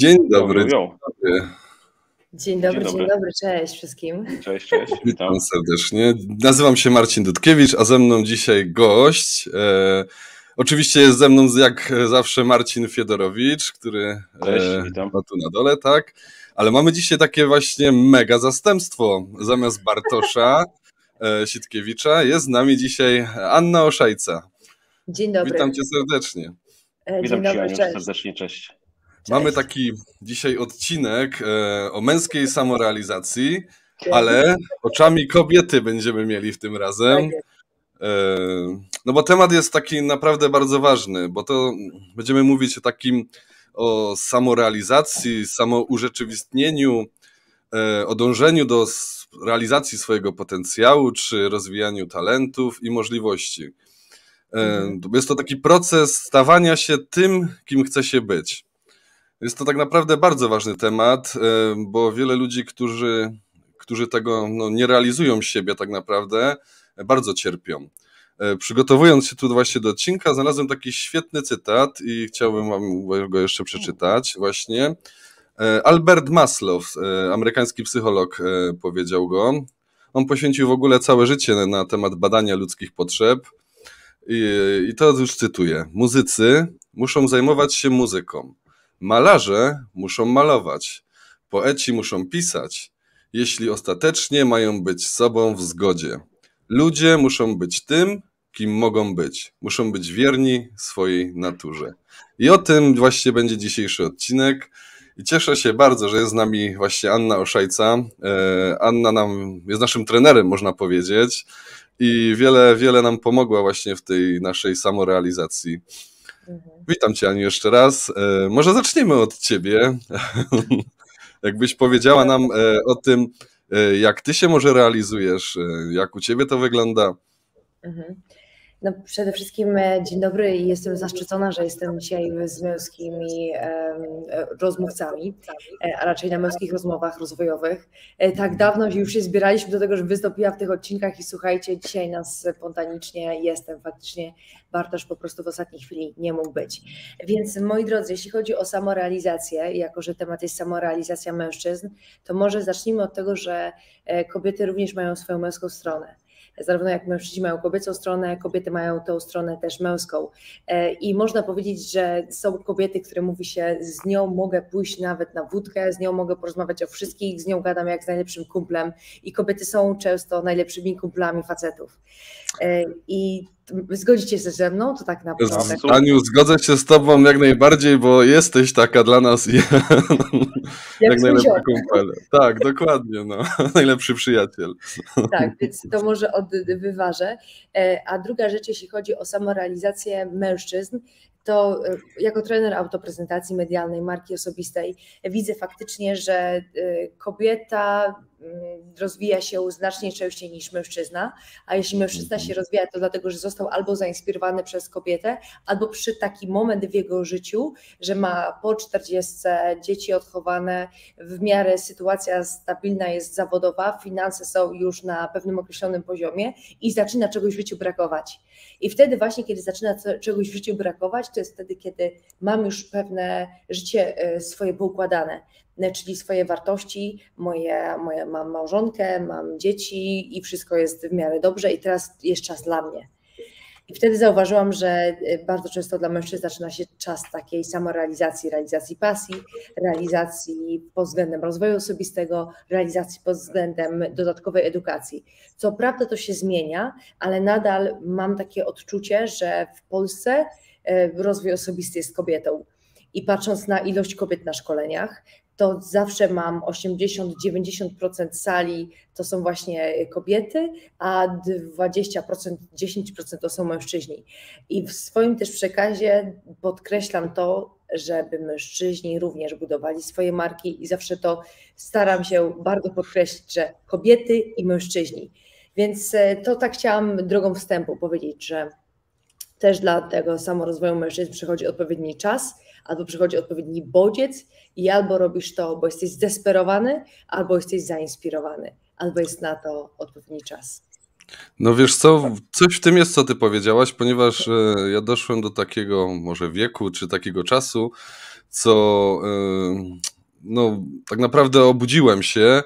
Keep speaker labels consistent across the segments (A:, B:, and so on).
A: Dzień dobry. Dzień dobry.
B: Dzień dobry, dzień dobry, dzień dobry, cześć wszystkim.
C: Cześć, cześć,
A: witam. serdecznie. Nazywam się Marcin Dudkiewicz, a ze mną dzisiaj gość. E, oczywiście jest ze mną jak zawsze Marcin Fiedorowicz, który
C: cześć, e, witam.
A: ma tu na dole, tak. Ale mamy dzisiaj takie właśnie mega zastępstwo. Zamiast Bartosza e, Sitkiewicza jest z nami dzisiaj Anna Oszajca.
B: Dzień dobry.
A: Witam cię serdecznie.
C: E, dzień Witam dobry, cześć. serdecznie, cześć.
A: Cześć. Mamy taki dzisiaj odcinek e, o męskiej samorealizacji, ale oczami kobiety będziemy mieli w tym razem. Tak e, no bo temat jest taki naprawdę bardzo ważny, bo to będziemy mówić o takim o samorealizacji, samourzeczywistnieniu, e, o dążeniu do realizacji swojego potencjału, czy rozwijaniu talentów i możliwości. Mhm. Jest to taki proces stawania się tym, kim chce się być. Jest to tak naprawdę bardzo ważny temat, e, bo wiele ludzi, którzy, którzy tego no, nie realizują siebie tak naprawdę, bardzo cierpią. E, przygotowując się tu właśnie do odcinka, znalazłem taki świetny cytat i chciałbym wam go jeszcze przeczytać. Właśnie e, Albert Maslow, amerykański psycholog, powiedział go. On poświęcił w ogóle całe życie na temat badania ludzkich potrzeb. I, i to już cytuję. Muzycy muszą zajmować się muzyką Malarze muszą malować, poeci muszą pisać, jeśli ostatecznie mają być sobą w zgodzie. Ludzie muszą być tym, kim mogą być. Muszą być wierni swojej naturze. I o tym właśnie będzie dzisiejszy odcinek. I cieszę się bardzo, że jest z nami właśnie Anna Oszajca. E, Anna nam jest naszym trenerem, można powiedzieć, i wiele, wiele nam pomogła właśnie w tej naszej samorealizacji. Mhm. Witam Cię, Aniu, jeszcze raz. E, może zaczniemy od Ciebie. Jakbyś powiedziała nam e, o tym, e, jak Ty się może realizujesz, jak u Ciebie to wygląda. Mhm.
B: No, przede wszystkim e, dzień dobry i jestem zaszczycona, że jestem dzisiaj z męskimi rozmówcami, e, a raczej na męskich rozmowach rozwojowych. E, tak dawno już się zbieraliśmy do tego, żebym wystąpiła w tych odcinkach i słuchajcie, dzisiaj nas spontanicznie jestem. Faktycznie Bartosz po prostu w ostatniej chwili nie mógł być. Więc moi drodzy, jeśli chodzi o samorealizację, jako że temat jest samorealizacja mężczyzn, to może zacznijmy od tego, że kobiety również mają swoją męską stronę zarówno jak mężczyźni mają kobiecą stronę, kobiety mają tą stronę też męską. E, I można powiedzieć, że są kobiety, które mówi się, z nią mogę pójść nawet na wódkę, z nią mogę porozmawiać o wszystkich, z nią gadam jak z najlepszym kumplem. I kobiety są często najlepszymi kumplami facetów. E, I zgodzicie się ze mną, to tak naprawdę.
A: Aniu, zgodzę się z tobą jak najbardziej, bo jesteś taka dla nas jak, jak najlepszy kumpel. Tak, dokładnie, no. najlepszy przyjaciel.
B: Tak, więc to może od, wyważę. E, a druga rzecz, jeśli chodzi o samorealizację mężczyzn, to e, jako trener autoprezentacji medialnej, marki osobistej, widzę faktycznie, że e, kobieta rozwija się znacznie częściej niż mężczyzna, a jeśli mężczyzna się rozwija, to dlatego, że został albo zainspirowany przez kobietę, albo przy taki moment w jego życiu, że ma po 40 dzieci odchowane, w miarę sytuacja stabilna jest zawodowa, finanse są już na pewnym określonym poziomie i zaczyna czegoś w życiu brakować. I wtedy właśnie, kiedy zaczyna czegoś w życiu brakować, to jest wtedy, kiedy mam już pewne życie e, swoje poukładane, czyli swoje wartości, moje, moje, mam małżonkę, mam dzieci i wszystko jest w miarę dobrze i teraz jest czas dla mnie. I wtedy zauważyłam, że y, bardzo często dla mężczyzn zaczyna się czas takiej samorealizacji, realizacji pasji, realizacji pod względem rozwoju osobistego, realizacji pod względem dodatkowej edukacji. Co prawda to się zmienia, ale nadal mam takie odczucie, że w Polsce y, rozwój osobisty jest kobietą. I patrząc na ilość kobiet na szkoleniach, to zawsze mam 80-90% sali to są właśnie kobiety, a 20%, 10% to są mężczyźni. I w swoim też przekazie podkreślam to, żeby mężczyźni również budowali swoje marki i zawsze to staram się bardzo podkreślić, że kobiety i mężczyźni. Więc e, to tak chciałam drogą wstępu powiedzieć, że też dla tego samorozwoju mężczyzn przychodzi odpowiedni czas, albo przychodzi odpowiedni bodziec i albo robisz to, bo jesteś zdesperowany, albo jesteś zainspirowany, albo jest na to odpowiedni czas.
A: No wiesz co, coś w tym jest, co ty powiedziałaś, ponieważ e, ja doszłem do takiego może wieku, czy takiego czasu, co no, tak naprawdę obudziłem się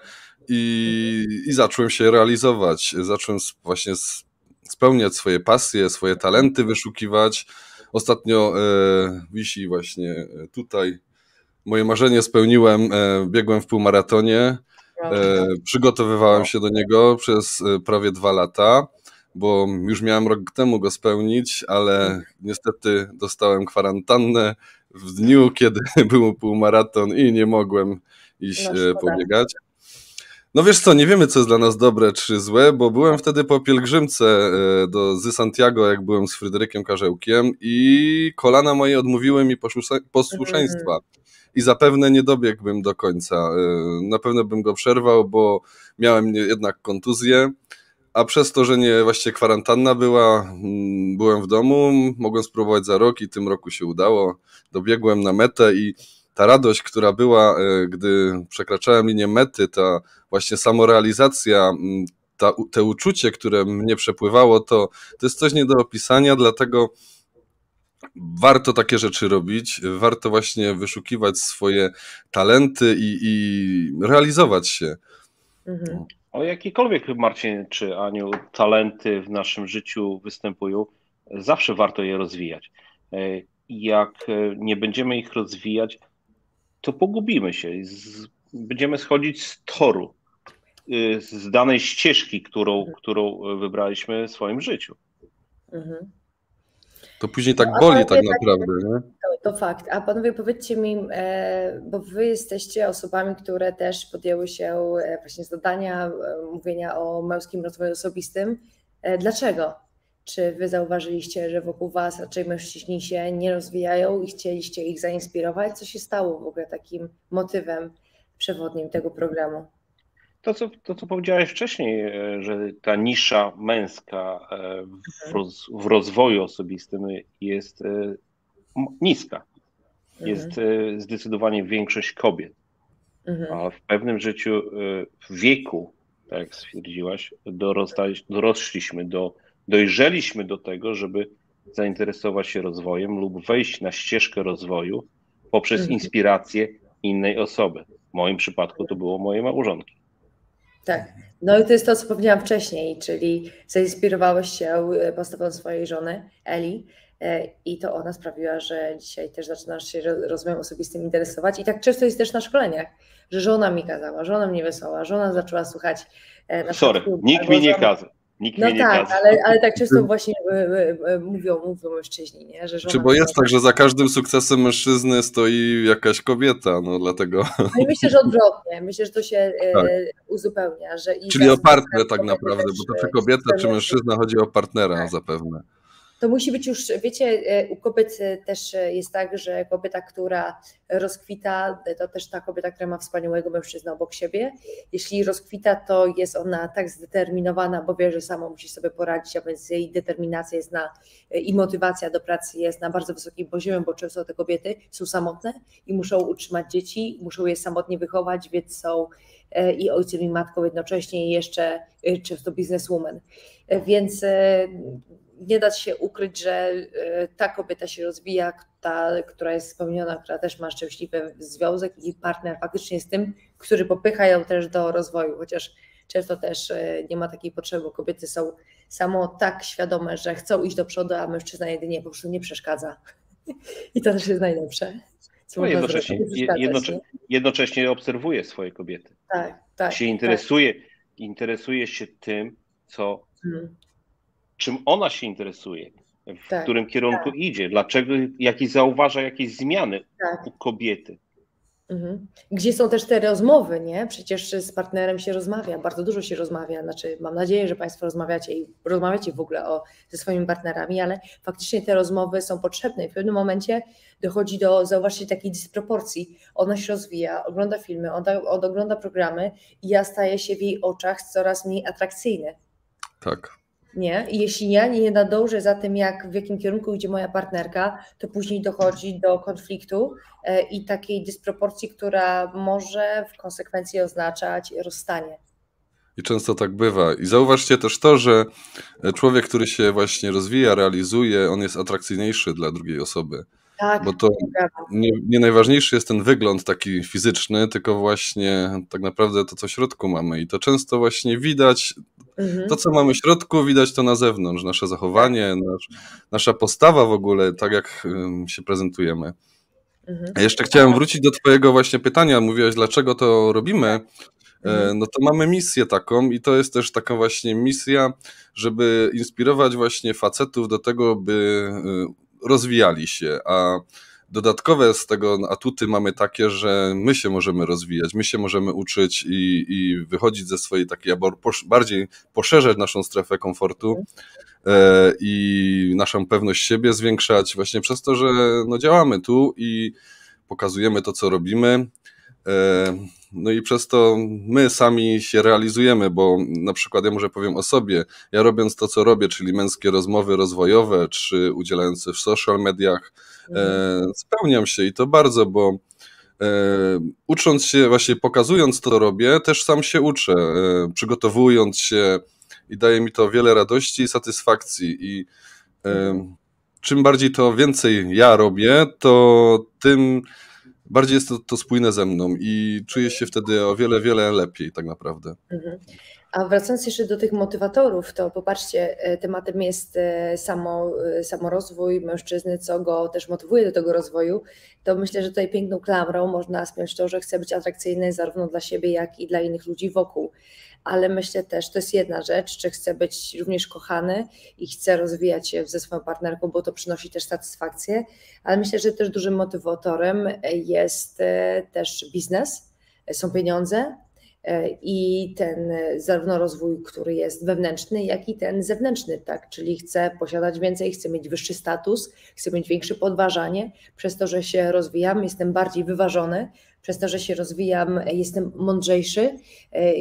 A: i, i zacząłem się realizować. Zacząłem właśnie spełniać swoje pasje, swoje talenty wyszukiwać. Ostatnio e, wisi właśnie tutaj. Moje marzenie spełniłem, e, biegłem w półmaratonie. E, przygotowywałem się do niego przez e, prawie dwa lata, bo już miałem rok temu go spełnić, ale niestety dostałem kwarantannę w dniu, kiedy był półmaraton i nie mogłem iść no, pobiegać. No wiesz co, nie wiemy, co jest dla nas dobre czy złe, bo byłem wtedy po pielgrzymce e, do z Santiago, jak byłem z Fryderykiem Karzełkiem i kolana moje odmówiły mi posłuszeństwa. I zapewne nie dobiegłbym do końca. E, na pewno bym go przerwał, bo miałem jednak kontuzję, a przez to, że nie właściwie kwarantanna była, mm, byłem w domu, mogłem spróbować za rok i tym roku się udało. Dobiegłem na metę i ta radość, która była, e, gdy przekraczałem linię mety, ta właśnie samorealizacja, ta, te uczucie, które mnie przepływało, to, to jest coś nie do opisania, dlatego warto takie rzeczy robić, warto właśnie wyszukiwać swoje talenty i, i realizować się.
C: Mhm. O jakikolwiek, Marcin czy Aniu, talenty w naszym życiu występują, zawsze warto je rozwijać. E, jak e, nie będziemy ich rozwijać, to pogubimy się. Będziemy schodzić z toru, y, z danej ścieżki, którą, mhm. którą wybraliśmy w swoim życiu. Mhm.
A: To później tak no, boli tak naprawdę, nie?
B: To, to, fakt. A panowie powiedzcie mi, e, bo wy jesteście osobami, które też podjęły się e, właśnie zadania e, mówienia o męskim rozwoju osobistym. Dlaczego? Czy wy zauważyliście, że wokół was raczej mężczyźni się nie rozwijają i chcieliście ich zainspirować? Co się stało w ogóle takim motywem przewodnim tego programu?
C: To co, to, co powiedziałeś wcześniej, e, że ta nisza męska e, w, mhm. roz, w rozwoju osobistym jest e, niska. Jest mhm. zdecydowanie większość kobiet. Mhm. A w pewnym życiu, w wieku, tak jak stwierdziłaś, dorośliśmy do dojrzeliśmy do tego, żeby zainteresować się rozwojem lub wejść na ścieżkę rozwoju poprzez mhm. inspirację innej osoby. W moim przypadku to było moje małżonki.
B: Tak. No i to jest to, co powiedziałam wcześniej, czyli zainspirowałeś się e, postawą swojej żony, Eli, e, i to ona sprawiła, że dzisiaj też zaczynasz się rozwojem osobistym interesować. I tak często jest też na szkoleniach, że żona mi kazała, żona mnie wysłała, żona zaczęła słuchać.
C: E, Sorry, nikt mi nie kazał. Nikt
B: no tak, ale, ale tak często właśnie e, e, e, mówią, mówią mężczyźni, nie? że
A: Czy bo jest tak, że za każdym sukcesem mężczyzny stoi jakaś kobieta, no dlatego...
B: No i myślę, że odwrotnie, myślę, że to się tak. uzupełnia. Że
A: Czyli o partner tak naprawdę, bo to czy kobieta, czy mężczyzna, chodzi o partnera tak. zapewne
B: to musi być już, wiecie, e, u kobiet e, też e, jest tak, że kobieta, która rozkwita, to też ta kobieta, która ma wspaniałego mężczyznę obok siebie. Jeśli rozkwita, to jest ona tak zdeterminowana, bo wie, że sama musi sobie poradzić, a więc jej determinacja jest na i motywacja do pracy jest na bardzo wysokim poziomie, bo często te kobiety są samotne i muszą utrzymać dzieci, muszą je samotnie wychować, więc są i ojcem i matką jednocześnie i jeszcze często bizneswoman. Więc nie da się ukryć, że e, ta kobieta się rozwija, ta, która jest spełniona, która też ma szczęśliwy związek i partner faktycznie jest tym, który popycha ją też do rozwoju, chociaż często też e, nie ma takiej potrzeby, bo kobiety są samo tak świadome, że chcą iść do przodu, a mężczyzna jedynie po prostu nie przeszkadza. I to też jest najlepsze.
C: No jednocześnie, jednocze, jednocześnie obserwuje swoje kobiety.
B: Tak, tak.
C: Się interesuje, tak. interesuje się tym, co hmm czym ona się interesuje, w tak, którym kierunku tak. idzie, dlaczego, jakie zauważa jakieś zmiany tak. u kobiety.
B: Mhm. Gdzie są też te rozmowy, nie? Przecież z partnerem się rozmawia, bardzo dużo się rozmawia. Znaczy, mam nadzieję, że Państwo rozmawiacie i rozmawiacie w ogóle o, ze swoimi partnerami, ale faktycznie te rozmowy są potrzebne i w pewnym momencie dochodzi do, zauważcie, takiej dysproporcji. Ona się rozwija, ogląda filmy, on, on ogląda programy i ja staję się w jej oczach coraz mniej atrakcyjny.
A: Tak
B: nie? I jeśli ja nie nadążę za tym, jak, w jakim kierunku idzie moja partnerka, to później dochodzi do konfliktu e, i takiej dysproporcji, która może w konsekwencji oznaczać rozstanie.
A: I często tak bywa. I zauważcie też to, że człowiek, który się właśnie rozwija, realizuje, on jest atrakcyjniejszy dla drugiej osoby. Tak, bo to nie, nie, najważniejszy jest ten wygląd taki fizyczny, tylko właśnie tak naprawdę to, co w środku mamy. I to często właśnie widać, mhm. to, co mamy w środku, widać to na zewnątrz, nasze zachowanie, nasz, nasza postawa w ogóle, tak jak się prezentujemy. Mhm. Jeszcze chciałem wrócić do Twojego właśnie pytania. Mówiłaś, dlaczego to robimy. E, mhm. No to mamy misję taką i to jest też taka właśnie misja, żeby inspirować właśnie facetów do tego, by e, rozwijali się, a dodatkowe z tego atuty mamy takie, że my się możemy rozwijać, my się możemy uczyć i, i wychodzić ze swojej takiej, albo bardziej poszerzać naszą strefę komfortu mhm. e, i naszą pewność siebie zwiększać właśnie przez to, że no działamy tu i pokazujemy to, co robimy. No i przez to my sami się realizujemy, bo na przykład ja może powiem o sobie, ja robiąc to, co robię, czyli męskie rozmowy rozwojowe, czy udzielające w social mediach, e, mhm. spełniam się i to bardzo, bo e, ucząc się, właśnie pokazując to, co robię, też sam się uczę, e, przygotowując się i daje mi to wiele radości i satysfakcji i mhm. czym bardziej to więcej ja robię, to tym bardziej jest to, to spójne ze mną i czuję się wtedy o wiele, wiele lepiej tak naprawdę. Mhm.
B: A wracając jeszcze do tych motywatorów, to popatrzcie, e, tematem jest e, samo, e, samorozwój mężczyzny, co go też motywuje do tego rozwoju, to myślę, że tutaj piękną klamrą można spiąć to, że chce być atrakcyjny zarówno dla siebie, jak i dla innych ludzi wokół ale myślę też, to jest jedna rzecz, czy chcę być również kochany i chcę rozwijać się ze swoją partnerką, bo to przynosi też satysfakcję, ale myślę, że też dużym motywatorem jest e, też biznes, są pieniądze, e, i ten zarówno rozwój, który jest wewnętrzny, jak i ten zewnętrzny, tak? Czyli chcę posiadać więcej, chcę mieć wyższy status, chcę mieć większe podważanie. Przez to, że się rozwijam, jestem bardziej wyważony, przez to, że się rozwijam, jestem mądrzejszy, e,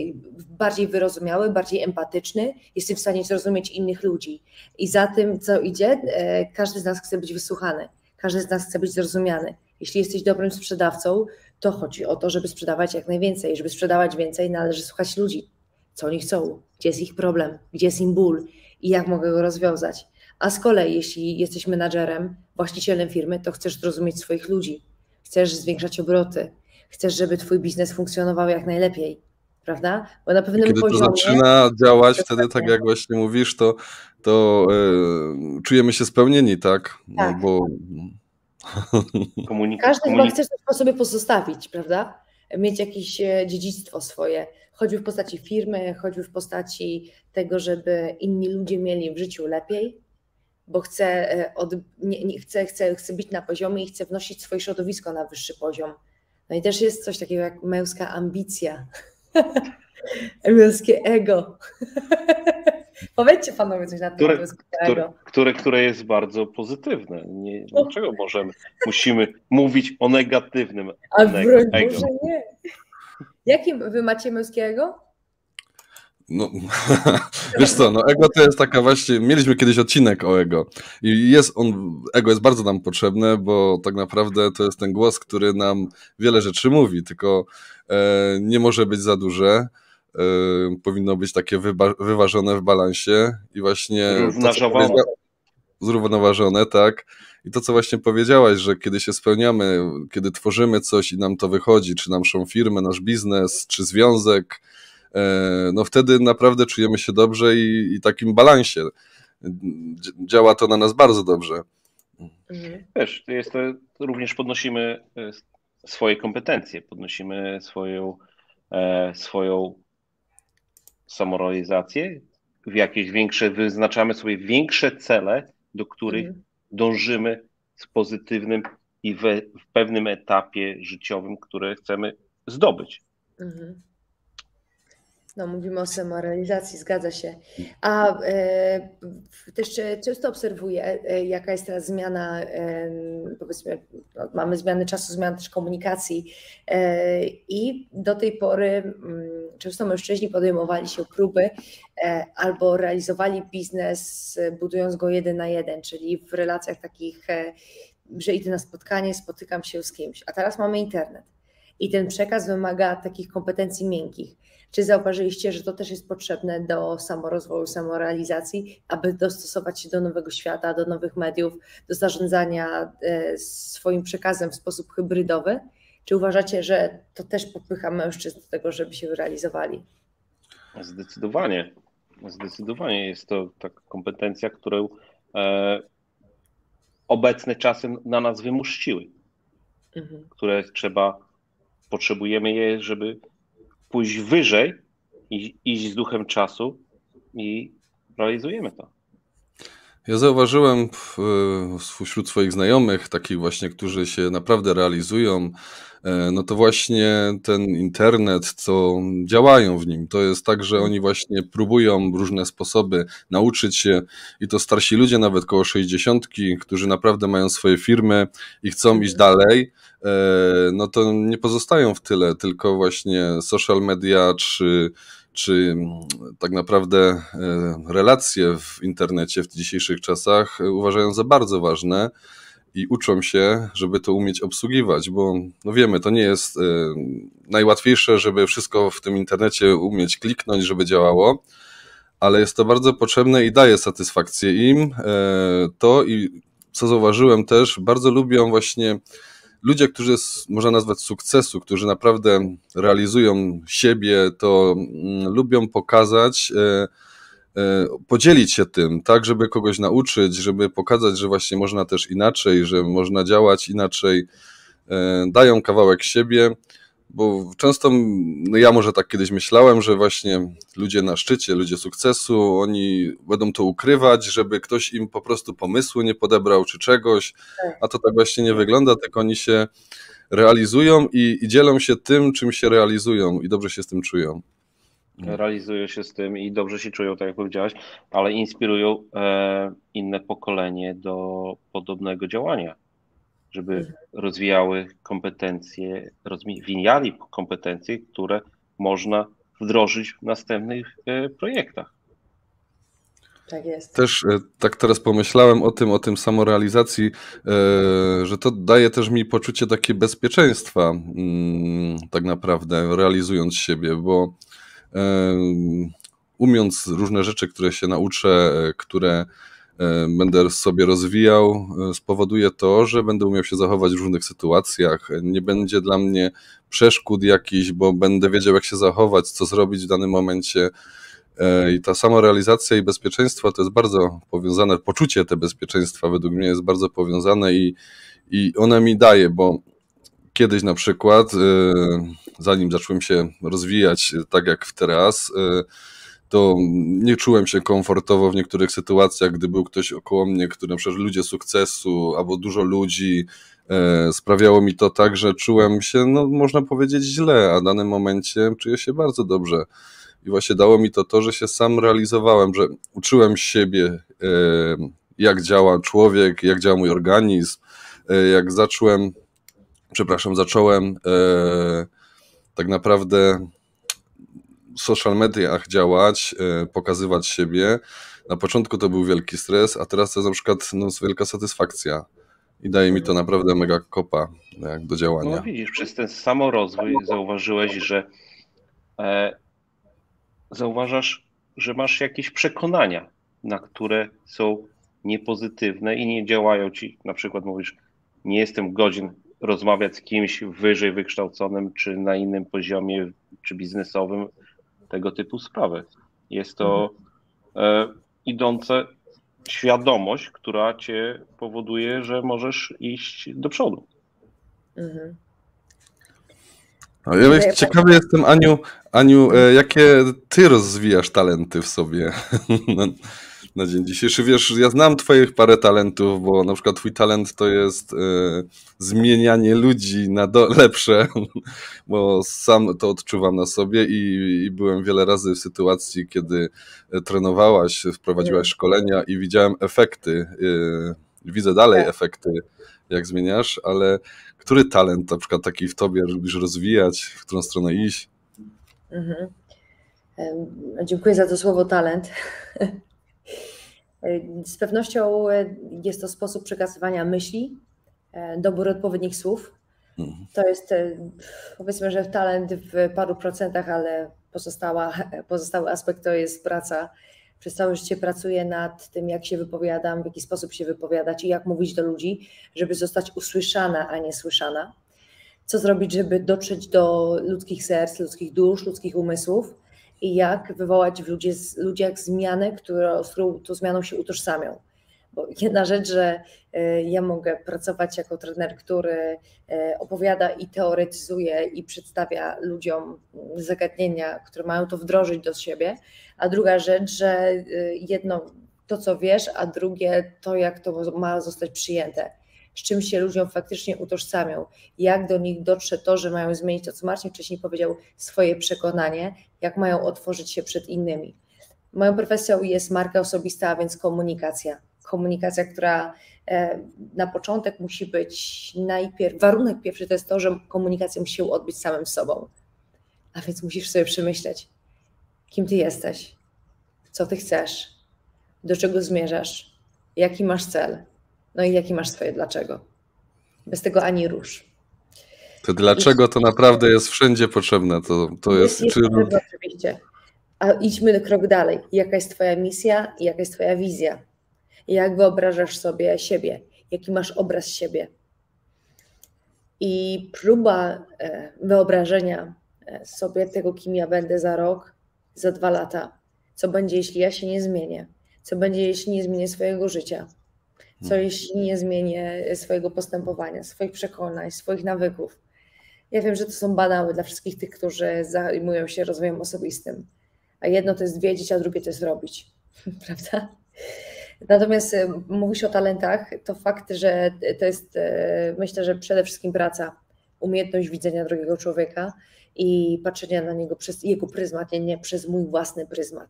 B: bardziej wyrozumiały, bardziej empatyczny, jestem w stanie zrozumieć innych ludzi. I za tym, co idzie, e, każdy z nas chce być wysłuchany, każdy z nas chce być zrozumiany. Jeśli jesteś dobrym sprzedawcą, to chodzi o to, żeby sprzedawać jak najwięcej. Żeby sprzedawać więcej, należy słuchać ludzi, co oni chcą, gdzie jest ich problem, gdzie jest im ból i jak mogę go rozwiązać. A z kolei, jeśli jesteś menadżerem, właścicielem firmy, to chcesz zrozumieć swoich ludzi, chcesz zwiększać obroty, chcesz, żeby twój biznes funkcjonował jak najlepiej, prawda?
A: Bo na pewnym Kiedy poziomie... to zaczyna działać, wtedy tak jak właśnie mówisz, to, to yy, czujemy się spełnieni, tak? No, tak. bo...
B: Każdy chyba chce coś po sobie pozostawić, prawda? Mieć jakieś e, dziedzictwo swoje, choćby w postaci firmy, choćby w postaci tego, żeby inni ludzie mieli w życiu lepiej, bo chcę, e, od, nie, nie, chcę, chcę, chcę być na poziomie i chcę wnosić swoje środowisko na wyższy poziom. No i też jest coś takiego jak męska ambicja, męskie ego. Powiedzcie panowie coś na temat które,
C: ego. Które, które jest bardzo pozytywne. Nie, dlaczego możemy, musimy mówić o negatywnym
B: A broń? Boże nie. Jakim wy macie męskiego?
A: No, wiesz co, no ego to jest taka właśnie, mieliśmy kiedyś odcinek o ego i jest on, ego jest bardzo nam potrzebne, bo tak naprawdę to jest ten głos, który nam wiele rzeczy mówi, tylko e, nie może być za duże, powinno być takie wyba, wyważone w balansie i właśnie
C: zrównoważone.
A: zrównoważone, tak. I to, co właśnie powiedziałaś, że kiedy się spełniamy, kiedy tworzymy coś i nam to wychodzi, czy naszą firmę, nasz biznes, czy związek, E, no wtedy naprawdę czujemy się dobrze i, i takim balansie. Działa to na nas bardzo dobrze.
C: Mhm. Wiesz, jest to, również podnosimy e, swoje kompetencje, podnosimy swoją, e, swoją samorealizację, w jakieś większe, wyznaczamy sobie większe cele, do których mhm. dążymy z pozytywnym i we, w pewnym etapie życiowym, które chcemy zdobyć. Mhm.
B: No, mówimy o samorealizacji, zgadza się. A e, też często obserwuję, e, jaka jest teraz zmiana, e, powiedzmy, no, mamy zmiany czasu, zmiany też komunikacji e, i do tej pory m, mm, często mężczyźni podejmowali się próby e, albo realizowali biznes budując go jeden na jeden, czyli w relacjach takich, e, że idę na spotkanie, spotykam się z kimś, a teraz mamy internet I ten przekaz wymaga takich kompetencji miękkich. Czy zauważyliście, że to też jest potrzebne do samorozwoju, samorealizacji, aby dostosować się do nowego świata, do nowych mediów, do zarządzania e, swoim przekazem w sposób hybrydowy? Czy uważacie, że to też popycha mężczyzn do tego, żeby się realizowali?
C: Zdecydowanie. Zdecydowanie jest to taka kompetencja, którą e, obecne czasy na nas wymuszciły, mhm. które trzeba, potrzebujemy je, żeby pójść wyżej i iść z duchem czasu i realizujemy to.
A: Ja zauważyłem wśród swoich znajomych, takich właśnie, którzy się naprawdę realizują, e, no to właśnie ten internet, co działają w nim. To jest tak, że oni właśnie próbują różne sposoby nauczyć się i to starsi ludzie, nawet koło 60, którzy naprawdę mają swoje firmy i chcą iść dalej, e, no to nie pozostają w tyle, tylko właśnie social media czy czy mm, tak naprawdę e, relacje w internecie w dzisiejszych czasach uważają za bardzo ważne i uczą się, żeby to umieć obsługiwać, bo no wiemy, to nie jest e, najłatwiejsze, żeby wszystko w tym internecie umieć kliknąć, żeby działało, ale jest to bardzo potrzebne i daje satysfakcję im. E, to i co zauważyłem też, bardzo lubią właśnie ludzie, którzy można nazwać sukcesu, którzy naprawdę realizują siebie, to mm, lubią pokazać, e, e, podzielić się tym, tak, żeby kogoś nauczyć, żeby pokazać, że właśnie można też inaczej, że można działać inaczej, e, dają kawałek siebie bo często, no ja może tak kiedyś myślałem, że właśnie ludzie na szczycie, ludzie sukcesu, oni będą to ukrywać, żeby ktoś im po prostu pomysłu nie podebrał czy czegoś, tak. a to tak właśnie nie wygląda, tylko oni się realizują i, i dzielą się tym, czym się realizują i dobrze się z tym czują.
C: Realizują się z tym i dobrze się czują, tak jak powiedziałeś, ale inspirują e, inne pokolenie do podobnego działania żeby rozwijały kompetencje, rozwijali kompetencje, które można wdrożyć w następnych e, projektach.
B: Tak jest.
A: Też e, tak teraz pomyślałem o tym, o tym samorealizacji, e, że to daje też mi poczucie takie bezpieczeństwa, mm, tak naprawdę, realizując siebie, bo umiejąc różne rzeczy, które się nauczę, które będę sobie rozwijał, e, spowoduje to, że będę umiał się zachować w różnych sytuacjach. Nie będzie dla mnie przeszkód jakichś, bo będę wiedział, jak się zachować, co zrobić w danym momencie. E, I ta samorealizacja i bezpieczeństwo to jest bardzo powiązane, poczucie te bezpieczeństwa według mnie jest bardzo powiązane i, i one mi daje, bo kiedyś na przykład, zanim zacząłem się rozwijać tak jak teraz, to nie czułem się komfortowo w niektórych sytuacjach, gdy był ktoś około mnie, który na przykład ludzie sukcesu albo dużo ludzi, e, sprawiało mi to tak, że czułem się, no można powiedzieć źle, a w danym momencie czuję się bardzo dobrze. I właśnie dało mi to to, że się sam realizowałem, że uczyłem siebie, e, jak działa człowiek, jak działa mój organizm, e, jak zacząłem, przepraszam, zacząłem tak naprawdę social mediach działać, e, pokazywać siebie. Na początku to był wielki stres, a teraz to jest na przykład no, wielka satysfakcja. I daje mi to naprawdę mega kopa jak do działania.
C: No widzisz, przez ten samorozwój zauważyłeś, że e, zauważasz, że masz jakieś przekonania, na które są niepozytywne i nie działają ci. Na przykład mówisz, nie jestem godzien rozmawiać z kimś wyżej wykształconym, czy na innym poziomie, czy biznesowym, tego typu sprawy. Jest to mhm. e, idące świadomość, która cię powoduje, że możesz iść do przodu. Mhm.
A: Ja ciekawy jestem, Aniu, Aniu, e, jakie ty rozwijasz talenty w sobie? Na dzień dzisiejszy. Wiesz, ja znam twoich parę talentów, bo na przykład twój talent to jest e, zmienianie ludzi na do, lepsze, bo sam to odczuwam na sobie i, i, byłem wiele razy w sytuacji, kiedy trenowałaś, wprowadziłaś szkolenia i widziałem efekty, e, widzę dalej tak. efekty, jak zmieniasz, ale który talent na przykład taki w tobie lubisz rozwijać, w którą stronę iść? Mhm.
B: Dziękuję za to słowo talent. E, z pewnością e, jest to sposób przekazywania myśli, e, dobór odpowiednich słów, Mhm. To jest e, powiedzmy, że talent w paru procentach, ale pozostała, pozostały aspekt to jest praca. Przez całe życie pracuję nad tym, jak się wypowiadam, w jaki sposób się wypowiadać i jak mówić do ludzi, żeby zostać usłyszana, a nie słyszana. Co zrobić, żeby dotrzeć do ludzkich serc, ludzkich dusz, ludzkich umysłów i jak wywołać w ludzie, ludziach zmianę, która, z którą tą zmianą się utożsamią bo jedna rzecz, że e, ja mogę pracować jako trener, który e, opowiada i teoretyzuje i przedstawia ludziom zagadnienia, które mają to wdrożyć do siebie, a druga rzecz, że e, jedno to, co wiesz, a drugie to, jak to ma zostać przyjęte. Z czym się ludziom faktycznie utożsamią, jak do nich dotrze to, że mają zmienić to, co Marcin wcześniej powiedział, swoje przekonanie, jak mają otworzyć się przed innymi. Moją profesją jest marka osobista, a więc komunikacja komunikacja, która e, na początek musi być najpierw, warunek pierwszy to jest to, że komunikacja musi się odbyć samym sobą. A więc musisz sobie przemyśleć, kim ty jesteś, co ty chcesz, do czego zmierzasz, jaki masz cel, no i jaki masz swoje dlaczego. Bez tego ani rusz.
A: To dlaczego to naprawdę jest wszędzie potrzebne. To, to jest, jest,
B: jest czy... oczywiście. A idźmy krok dalej. Jaka jest Twoja misja i jaka jest Twoja wizja? jak wyobrażasz sobie siebie, jaki masz obraz siebie. I próba e, wyobrażenia e, sobie tego, kim ja będę za rok, za dwa lata, co będzie, jeśli ja się nie zmienię, co będzie, jeśli nie zmienię swojego życia, co jeśli nie zmienię swojego postępowania, swoich przekonań, swoich nawyków. Ja wiem, że to są banały dla wszystkich tych, którzy zajmują się rozwojem osobistym. A jedno to jest wiedzieć, a drugie to jest robić. Prawda? Natomiast y, mówisz o talentach, to fakt, że to jest, y, myślę, że przede wszystkim praca, umiejętność widzenia drugiego człowieka i patrzenia na niego przez jego pryzmat, nie, nie przez mój własny pryzmat.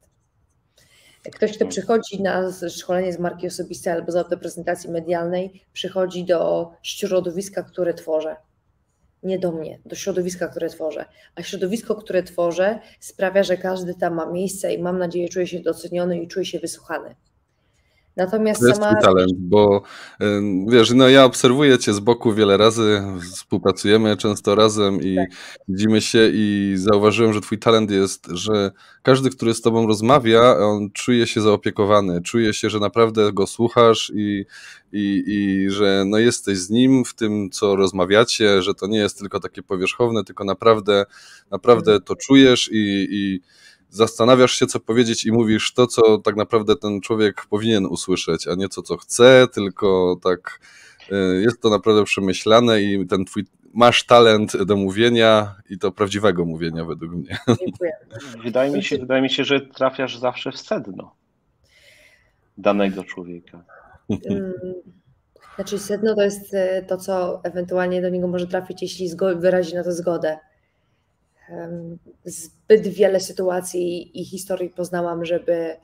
B: Ktoś, kto przychodzi na szkolenie z marki osobistej albo z prezentacji medialnej, przychodzi do środowiska, które tworzę. Nie do mnie, do środowiska, które tworzę. A środowisko, które tworzę, sprawia, że każdy tam ma miejsce i mam nadzieję, czuje się doceniony i czuje się wysłuchany.
A: Natomiast to jest sama... talent, bo wiesz, no ja obserwuję cię z boku wiele razy, współpracujemy często razem i tak. widzimy się i zauważyłem, że twój talent jest, że każdy, który z tobą rozmawia, on czuje się zaopiekowany, czuje się, że naprawdę go słuchasz i, i, i że no jesteś z nim w tym, co rozmawiacie, że to nie jest tylko takie powierzchowne, tylko naprawdę, naprawdę mhm. to czujesz i, i zastanawiasz się, co powiedzieć i mówisz to, co tak naprawdę ten człowiek powinien usłyszeć, a nie to, co chce, tylko tak y, jest to naprawdę przemyślane i ten twój masz talent do mówienia i to prawdziwego mówienia według mnie. Dziękuję.
C: Wydaje mi się, wydaje mi się, że trafiasz zawsze w sedno danego człowieka.
B: Znaczy sedno to jest y, to, co ewentualnie do niego może trafić, jeśli wyrazi na to zgodę zbyt wiele sytuacji i historii poznałam, żeby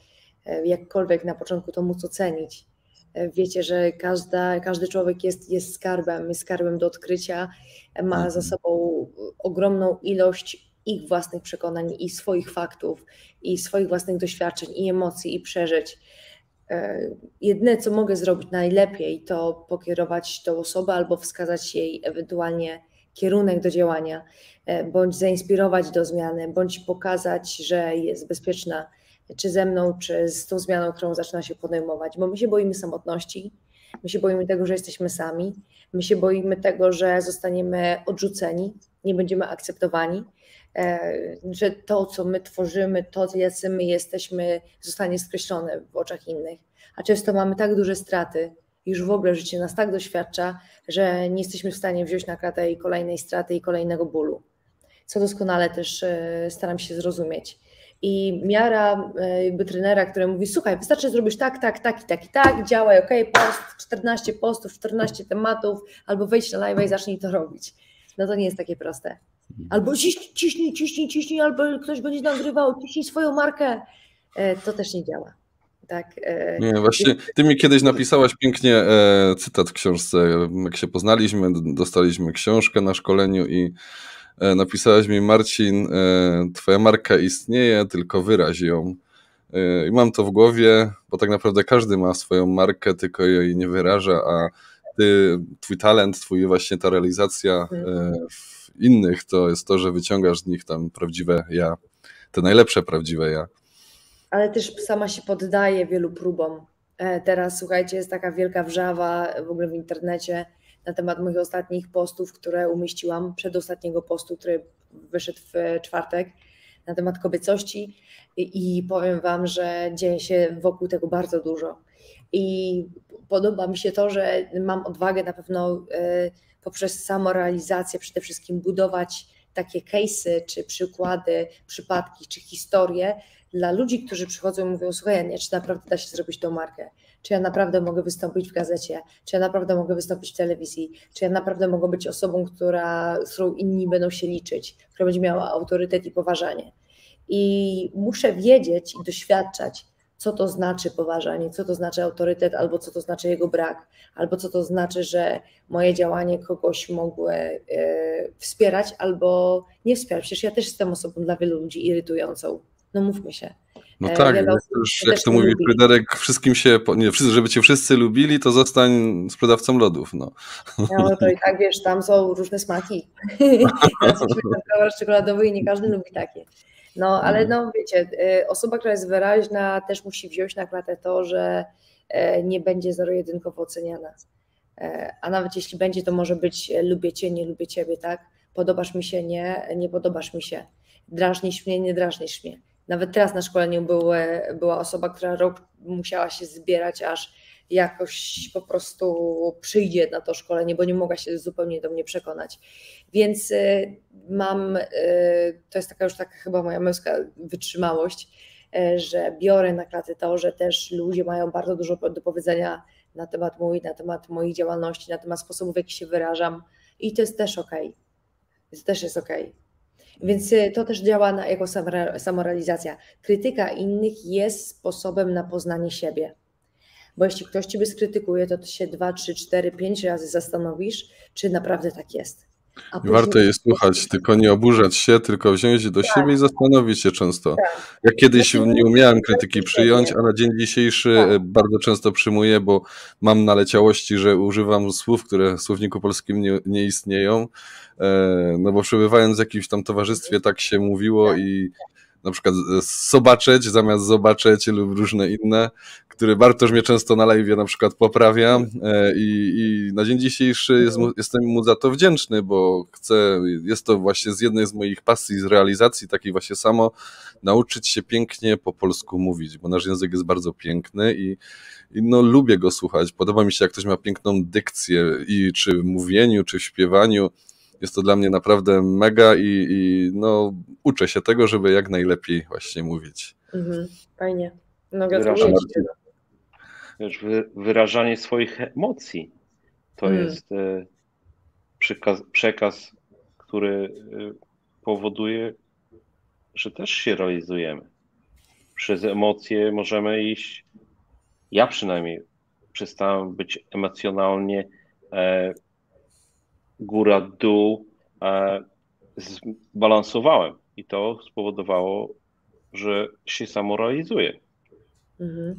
B: e, jakkolwiek na początku to móc ocenić. E, wiecie, że każda, każdy człowiek jest, jest skarbem, jest skarbem do odkrycia, ma za mhm. sobą ogromną ilość ich własnych przekonań i swoich faktów, i swoich własnych doświadczeń, i emocji, i przeżyć. E, jedyne, co mogę zrobić najlepiej, to pokierować tą osobę albo wskazać jej ewentualnie kierunek do działania, e, bądź zainspirować do zmiany, bądź pokazać, że jest bezpieczna, czy ze mną, czy z tą zmianą, którą zaczyna się podejmować, bo my się boimy samotności, my się boimy tego, że jesteśmy sami, my się boimy tego, że zostaniemy odrzuceni, nie będziemy akceptowani, e, że to, co my tworzymy, to, jacy my jesteśmy, zostanie skreślone w oczach innych. A często mamy tak duże straty, już w ogóle życie nas tak doświadcza, że nie jesteśmy w stanie wziąć na kratę i kolejnej straty i kolejnego bólu, co doskonale też e, staram się zrozumieć. I miara e, jakby trenera, który mówi, słuchaj, wystarczy zrobić tak, tak, tak i tak i tak, działaj, ok, post, 14 postów, 14 tematów, albo wejść na live i zacznij to robić. No to nie jest takie proste. Albo ciśnij, ciśnij, ciśnij, ciśnij, albo ktoś będzie nagrywał, ciśnij swoją markę. E, to też nie działa. Tak,
A: e, nie, właśnie ty mi kiedyś napisałaś pięknie e, cytat w książce, jak się poznaliśmy, dostaliśmy książkę na szkoleniu i e, napisałaś mi Marcin, e, twoja marka istnieje, tylko wyraź ją. E, I mam to w głowie, bo tak naprawdę każdy ma swoją markę, tylko jej nie wyraża, a ty, twój talent, twój właśnie ta realizacja mhm. w innych to jest to, że wyciągasz z nich tam prawdziwe ja, te najlepsze prawdziwe ja.
B: Ale też sama się poddaje wielu próbom. Teraz słuchajcie, jest taka wielka wrzawa w ogóle w internecie na temat moich ostatnich postów, które umieściłam, przedostatniego postu, który wyszedł w czwartek na temat kobiecości i powiem Wam, że dzieje się wokół tego bardzo dużo. I podoba mi się to, że mam odwagę na pewno e, poprzez samorealizację przede wszystkim budować takie case'y, czy przykłady, przypadki, czy historie dla ludzi, którzy przychodzą i mówią, słuchaj, nie, czy naprawdę da się zrobić tą markę? Czy ja naprawdę mogę wystąpić w gazecie? Czy ja naprawdę mogę wystąpić w telewizji? Czy ja naprawdę mogę być osobą, która, z którą inni będą się liczyć, która będzie miała autorytet i poważanie? I muszę wiedzieć i doświadczać, co to znaczy poważanie, co to znaczy autorytet, albo co to znaczy jego brak, albo co to znaczy, że moje działanie kogoś mogły e, wspierać albo nie wspierać. Przecież ja też jestem osobą dla wielu ludzi irytująca. No mówmy się.
A: No e, tak, jak, też, jak to mówi Fryderyk, wszystkim się, nie, żeby cię wszyscy lubili, to zostań sprzedawcą lodów. No.
B: no to i tak wiesz, tam są różne smaki. Czekoladowy i nie każdy lubi takie. No ale mhm. no wiecie, y, osoba, która jest wyraźna też musi wziąć na klatę to, że e, nie będzie zero-jedynkowo oceniana. E, a nawet jeśli będzie, to może być lubię cię, nie lubię ciebie, tak? Podobasz mi się, nie, nie podobasz mi się. Drażnisz mnie, nie drażnisz mnie. Nawet teraz na szkoleniu były, była osoba, która rok musiała się zbierać, aż jakoś po prostu przyjdzie na to szkolenie, bo nie mogła się zupełnie do mnie przekonać. Więc y, mam, y, to jest taka już taka chyba moja męska wytrzymałość, y, że biorę na klatę to, że też ludzie mają bardzo dużo do powiedzenia na temat mój, na temat moich działalności, na temat sposobu, w jaki się wyrażam i to jest też ok. To też jest ok. Więc to też działa na, jako samorealizacja. Krytyka innych jest sposobem na poznanie siebie. Bo jeśli ktoś ciebie skrytykuje, to ty się dwa, trzy, cztery, pięć razy zastanowisz, czy naprawdę tak jest.
A: Warto je słuchać, tylko nie oburzać się, tylko wziąć do tak. siebie i zastanowić się często. Tak. Ja kiedyś nie umiałem krytyki przyjąć, a na dzień dzisiejszy tak. E, bardzo często przyjmuję, bo mam naleciałości, że używam słów, które w słowniku polskim nie, nie istnieją. E, no bo przebywając w jakimś tam towarzystwie tak się mówiło tak. i na przykład zobaczyć zamiast zobaczyć lub różne inne, które Bartosz mnie często na live na przykład poprawia e, i, i na dzień dzisiejszy jest mu, jestem mu za to wdzięczny, bo chcę, jest to właśnie z jednej z moich pasji, z realizacji takiej właśnie samo, nauczyć się pięknie po polsku mówić, bo nasz język jest bardzo piękny i, i no lubię go słuchać. Podoba mi się, jak ktoś ma piękną dykcję i czy w mówieniu, czy w śpiewaniu, jest to dla mnie naprawdę mega i, i no, uczę się tego, żeby jak najlepiej właśnie mówić.
B: Mhm, fajnie. No, wyrażanie,
C: wiesz, wyrażanie swoich emocji to mhm. jest e, przekaz, przekaz, który e, powoduje, że też się realizujemy. Przez emocje możemy iść, ja przynajmniej przestałem być emocjonalnie e, góra-dół e, zbalansowałem i to spowodowało, że się samo realizuje. Mhm.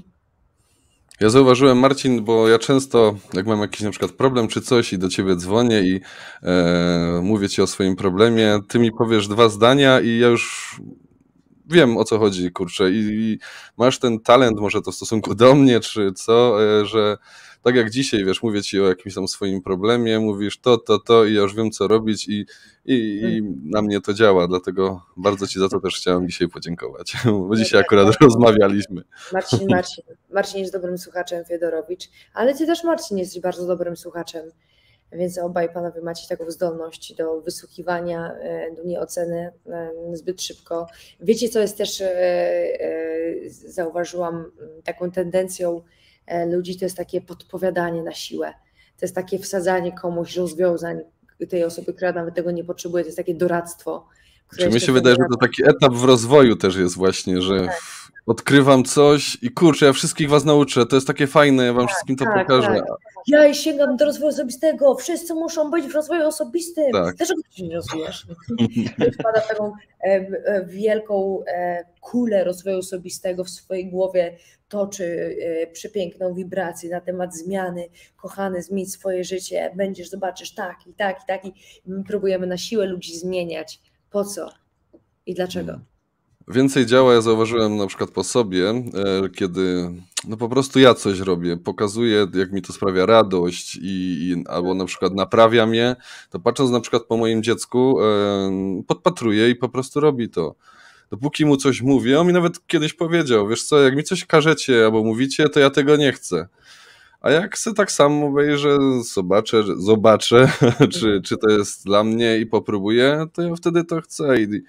A: Ja zauważyłem, Marcin, bo ja często, jak mam jakiś na przykład problem czy coś i do ciebie dzwonię i e, mówię ci o swoim problemie, ty mi powiesz dwa zdania i ja już wiem o co chodzi, kurczę. I, i masz ten talent, może to w stosunku do mnie, czy co, e, że tak jak dzisiaj, wiesz, mówię ci o jakimś tam swoim problemie, mówisz to, to, to i ja już wiem, co robić i, i, i hmm. na mnie to działa, dlatego bardzo ci za to też chciałem dzisiaj podziękować, bo dzisiaj akurat rozmawialiśmy.
B: Marcin, Marcin, Marcin jest dobrym słuchaczem, Fiedorowicz, ale ty też, Marcin, jesteś bardzo dobrym słuchaczem, więc obaj panowie macie taką zdolność do wysłuchiwania, e, do nieoceny e, zbyt szybko. Wiecie, co jest też, e, zauważyłam taką tendencją ludzi to jest takie podpowiadanie na siłę. To jest takie wsadzanie komuś rozwiązań tej osoby, która nawet tego nie potrzebuje. To jest takie doradztwo.
A: Czy mi się wydaje, że to taki etap w rozwoju też jest właśnie, że tak. Odkrywam coś i kurczę, ja wszystkich was nauczę, to jest takie fajne, ja wam tak, wszystkim to tak, pokażę. Tak.
B: Ja sięgam do rozwoju osobistego, wszyscy muszą być w rozwoju osobistym. Tak. Dlaczego ty się nie rozwijasz? Wpada taką e, wielką e, kulę rozwoju osobistego w swojej głowie, toczy e, przepiękną wibrację na temat zmiany, kochany, zmień swoje życie, będziesz, zobaczysz tak i tak i tak i my próbujemy na siłę ludzi zmieniać. Po co? I dlaczego?
A: Więcej działa, ja zauważyłem na przykład po sobie, e, kiedy no po prostu ja coś robię, pokazuję, jak mi to sprawia radość i, i albo na przykład naprawia mnie, to patrząc na przykład po moim dziecku, e, podpatruję i po prostu robi to. Dopóki mu coś mówię, on mi nawet kiedyś powiedział, wiesz co, jak mi coś każecie albo mówicie, to ja tego nie chcę. A jak se tak samo obejrzę, zobaczę, zobaczę czy, czy to jest dla mnie i popróbuję, to ja wtedy to chcę. I,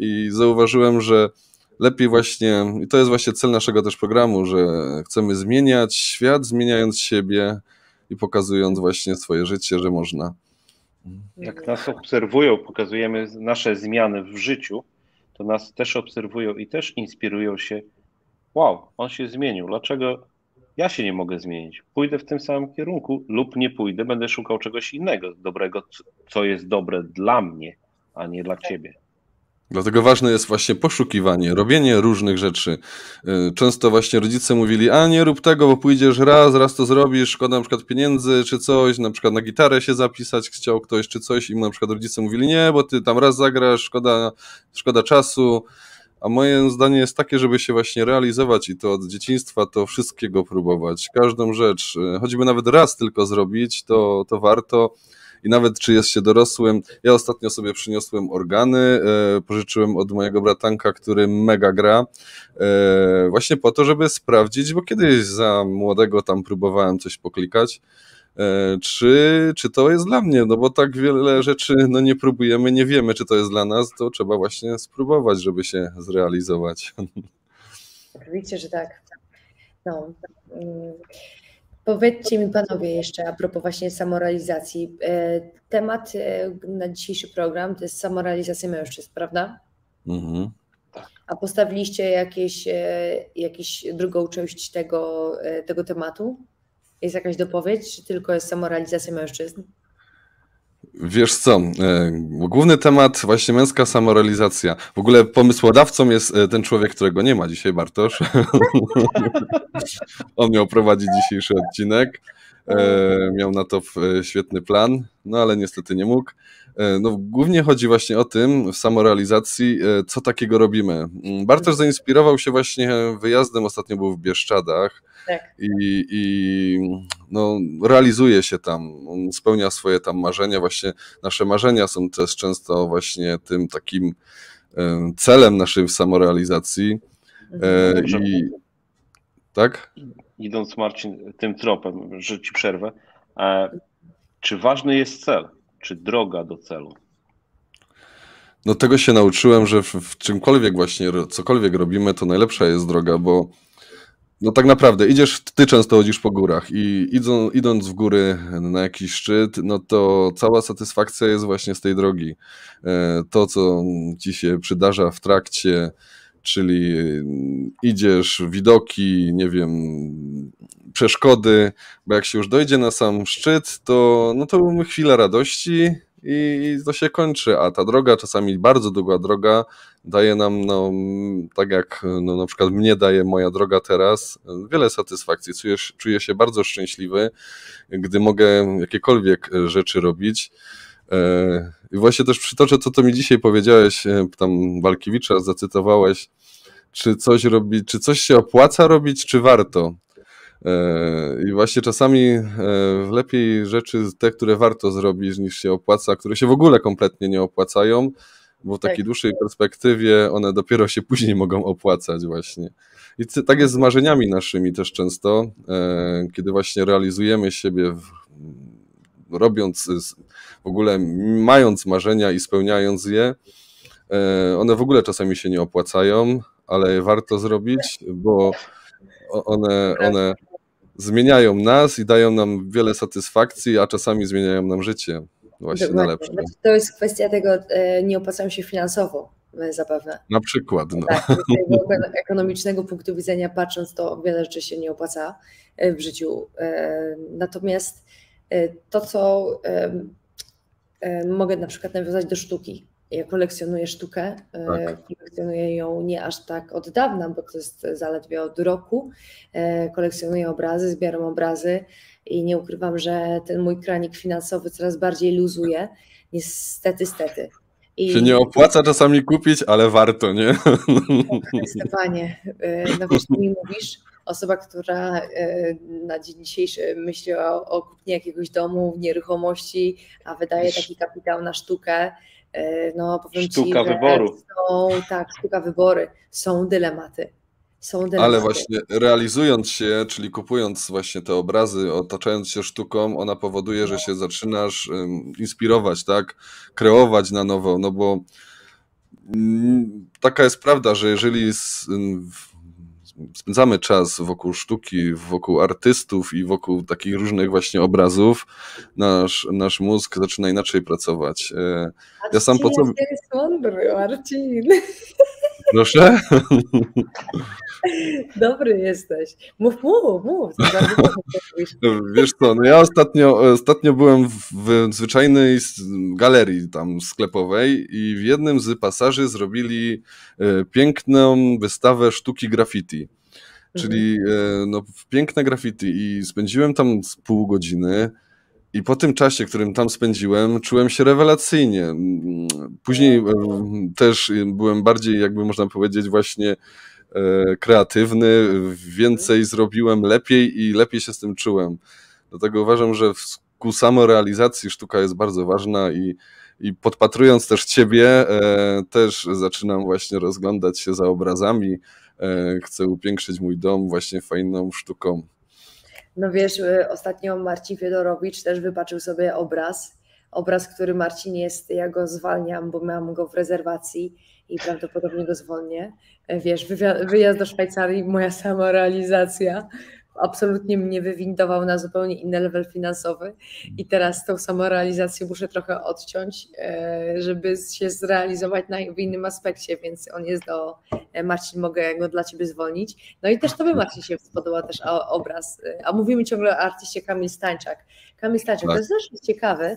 A: i zauważyłem, że lepiej właśnie, i to jest właśnie cel naszego też programu, że chcemy zmieniać świat, zmieniając siebie i pokazując właśnie swoje życie, że można.
C: Jak nas obserwują, pokazujemy nasze zmiany w życiu, to nas też obserwują i też inspirują się. Wow, on się zmienił. Dlaczego ja się nie mogę zmienić? Pójdę w tym samym kierunku lub nie pójdę, będę szukał czegoś innego, dobrego, co jest dobre dla mnie, a nie dla ciebie.
A: Dlatego ważne jest właśnie poszukiwanie, robienie różnych rzeczy. Y, często właśnie rodzice mówili, a nie rób tego, bo pójdziesz raz, raz to zrobisz, szkoda na przykład pieniędzy czy coś, na przykład na gitarę się zapisać chciał ktoś czy coś i na przykład rodzice mówili, nie, bo ty tam raz zagrasz, szkoda, szkoda czasu. A moje zdanie jest takie, żeby się właśnie realizować i to od dzieciństwa to wszystkiego próbować, każdą rzecz, y, choćby nawet raz tylko zrobić, to, to warto i nawet czy jest się dorosłym. Ja ostatnio sobie przyniosłem organy, e, pożyczyłem od mojego bratanka, który mega gra, e, właśnie po to, żeby sprawdzić, bo kiedyś za młodego tam próbowałem coś poklikać, e, czy, czy to jest dla mnie, no bo tak wiele rzeczy no nie próbujemy, nie wiemy, czy to jest dla nas, to trzeba właśnie spróbować, żeby się zrealizować.
B: Oczywiście, że tak. No. Powiedzcie mi panowie jeszcze a propos właśnie samorealizacji. E, temat e, na dzisiejszy program to jest samorealizacja mężczyzn, prawda? Mhm. A postawiliście jakieś, e, jakieś drugą część tego, tego tematu? Jest jakaś dopowiedź, czy tylko jest samorealizacja mężczyzn?
A: Wiesz co, e, główny temat właśnie męska samorealizacja. W ogóle pomysłodawcą jest e, ten człowiek, którego nie ma dzisiaj, Bartosz. On miał prowadzić dzisiejszy odcinek. E, miał na to świetny plan, no ale niestety nie mógł. No, głównie chodzi właśnie o tym w samorealizacji, co takiego robimy. Mm, Bartosz zainspirował się właśnie wyjazdem, ostatnio był w Bieszczadach tak. i, i no, realizuje się tam, on spełnia swoje tam marzenia. Właśnie nasze marzenia są też często właśnie tym takim celem naszej samorealizacji. E, mhm. I tak?
C: Idąc Marcin tym tropem, że ci przerwę, e, czy ważny jest cel, czy droga do celu?
A: No tego się nauczyłem, że w, w czymkolwiek właśnie, cokolwiek robimy, to najlepsza jest droga, bo no tak naprawdę, idziesz, ty często chodzisz po górach i idą, idąc w góry na jakiś szczyt, no to cała satysfakcja jest właśnie z tej drogi. E, to, co ci się przydarza w trakcie, czyli idziesz, widoki, nie wiem, przeszkody, bo jak się już dojdzie na sam szczyt, to, no to chwila radości, i to się kończy, a ta droga, czasami bardzo długa droga, daje nam, no, tak jak no, na przykład mnie daje moja droga teraz, wiele satysfakcji. Czuję, czuję się bardzo szczęśliwy, gdy mogę jakiekolwiek rzeczy robić. E, I właśnie też przytoczę to, co mi dzisiaj powiedziałeś, e, tam Walkiewicza zacytowałeś, czy coś robi, czy coś się opłaca robić, czy warto. E, I właśnie czasami lepiej rzeczy, te, które warto zrobić, niż się opłaca, które się w ogóle kompletnie nie opłacają, bo w takiej tak. dłuższej perspektywie one dopiero się później mogą opłacać właśnie. I tak jest z marzeniami naszymi też często, kiedy właśnie realizujemy siebie, robiąc, w ogóle mając marzenia i spełniając je, one w ogóle czasami się nie opłacają, ale warto zrobić, bo one, one zmieniają nas i dają nam wiele satysfakcji, a czasami zmieniają nam życie właśnie Dokładnie. na lepsze.
B: To jest kwestia tego, e, nie opłacają się finansowo. zapewne.
A: Na przykład. No.
B: Tak, z ekonomicznego punktu widzenia patrząc, to wiele rzeczy się nie opłaca w życiu. Natomiast to, co mogę na przykład nawiązać do sztuki. Ja kolekcjonuję sztukę, tak. kolekcjonuję ją nie aż tak od dawna, bo to jest zaledwie od roku. Kolekcjonuję obrazy, zbieram obrazy i nie ukrywam, że ten mój kranik finansowy coraz bardziej luzuje. Niestety, stety.
A: I... Się nie opłaca czasami kupić, ale warto, nie?
B: Zdecydowanie. No wiesz, mi mówisz, osoba, która e, na dzień dzisiejszy myśli o, o kupnie jakiegoś domu, nieruchomości, a wydaje taki kapitał na sztukę, e, no powiem
C: sztuka ci, wyboru.
B: Są, tak, sztuka wybory, są dylematy. Są dylematy.
A: Ale właśnie realizując się, czyli kupując właśnie te obrazy, otaczając się sztuką, ona powoduje, że się zaczynasz inspirować, tak? Kreować na nowo, no bo mm, taka jest prawda, że jeżeli spędzamy czas wokół sztuki, wokół artystów i wokół takich różnych właśnie obrazów, nasz, nasz mózg zaczyna inaczej pracować.
B: E, ja sam po co... jest mądry, Marcin.
A: Proszę?
B: Dobry jesteś. Mów, mów, mów.
A: Wiesz co, no ja ostatnio, ostatnio byłem w zwyczajnej galerii tam sklepowej i w jednym z pasaży zrobili e, piękną wystawę sztuki graffiti. Czyli mhm. e, no, piękne graffiti i spędziłem tam pół godziny. I po tym czasie, którym tam spędziłem, czułem się rewelacyjnie. Później e, też byłem bardziej, jakby można powiedzieć, właśnie e, kreatywny, więcej zrobiłem lepiej i lepiej się z tym czułem. Dlatego uważam, że ku samorealizacji sztuka jest bardzo ważna i, i podpatrując też ciebie, e, też zaczynam właśnie rozglądać się za obrazami. Chcę upiększyć mój dom właśnie fajną sztuką.
B: No wiesz, y, ostatnio Marcin Fiedorowicz też wybaczył sobie obraz. Obraz, który Marcin jest, ja go zwalniam, bo mam go w rezerwacji i prawdopodobnie go zwolnię. Wiesz, wyjazd do Szwajcarii, moja sama realizacja absolutnie mnie wywindował na zupełnie inny level finansowy i teraz tą samorealizację muszę trochę odciąć, e, żeby się zrealizować w innym aspekcie, więc on jest do e, Marcin, mogę go dla Ciebie zwolnić. No i też Tobie Marcin się spodobał też obraz, e, a mówimy ciągle o artyście Kamil Stańczak. Kamil Stańczak, tak. to jest też ciekawe,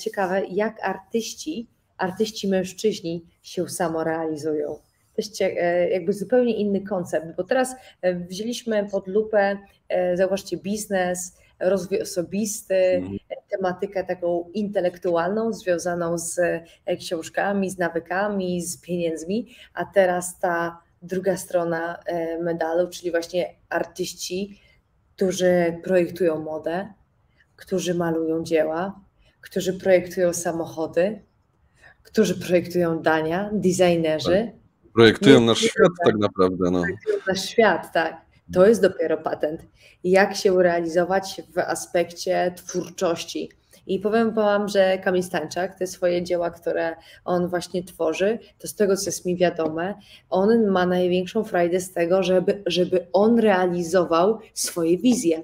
B: ciekawe jak artyści, artyści mężczyźni się samorealizują też jakby zupełnie inny koncept, bo teraz wzięliśmy pod lupę E, zauważcie, biznes, rozwój osobisty, mhm. tematykę taką intelektualną związaną z e, książkami, z nawykami, z pieniędzmi, a teraz ta druga strona e, medalu, czyli właśnie artyści, którzy projektują modę, którzy malują dzieła, którzy projektują samochody, którzy projektują dania, designerzy.
A: Projektują nasz świat tak naprawdę. No. Projektują
B: nasz świat, tak. To jest dopiero patent. Jak się realizować w aspekcie twórczości. I powiem Wam, że Kamil Stańczak, te swoje dzieła, które on właśnie tworzy, to z tego, co jest mi wiadome, on ma największą frajdę z tego, żeby, żeby on realizował swoje wizje.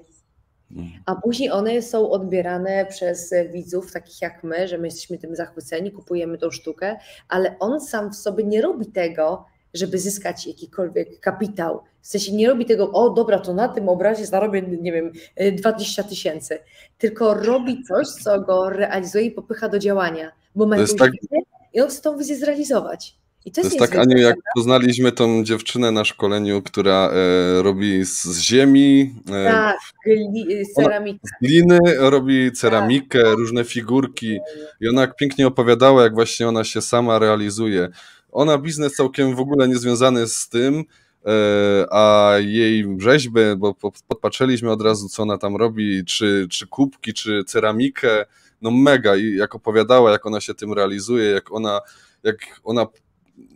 B: A później one są odbierane przez widzów, takich jak my, że my jesteśmy tym zachwyceni, kupujemy tą sztukę, ale on sam w sobie nie robi tego, żeby zyskać jakikolwiek kapitał. W sensie nie robi tego, o dobra, to na tym obrazie zarobię, nie wiem, 20 tysięcy, tylko robi coś, co go realizuje i popycha do działania, bo ma jakąś tak... wizję i on chce tą wizję zrealizować. I
A: to, to jest, jest tak, Aniu, jak poznaliśmy tą dziewczynę na szkoleniu, która e, robi z ziemi.
B: E, tak, gli, ceramikę.
A: Z gliny robi ceramikę, tak. różne figurki. I ona pięknie opowiadała, jak właśnie ona się sama realizuje. Ona biznes całkiem w ogóle niezwiązany z tym, e, a jej rzeźby, bo podpatrzyliśmy od razu, co ona tam robi, czy, czy kubki, czy ceramikę, no mega i jak opowiadała, jak ona się tym realizuje, jak ona, jak ona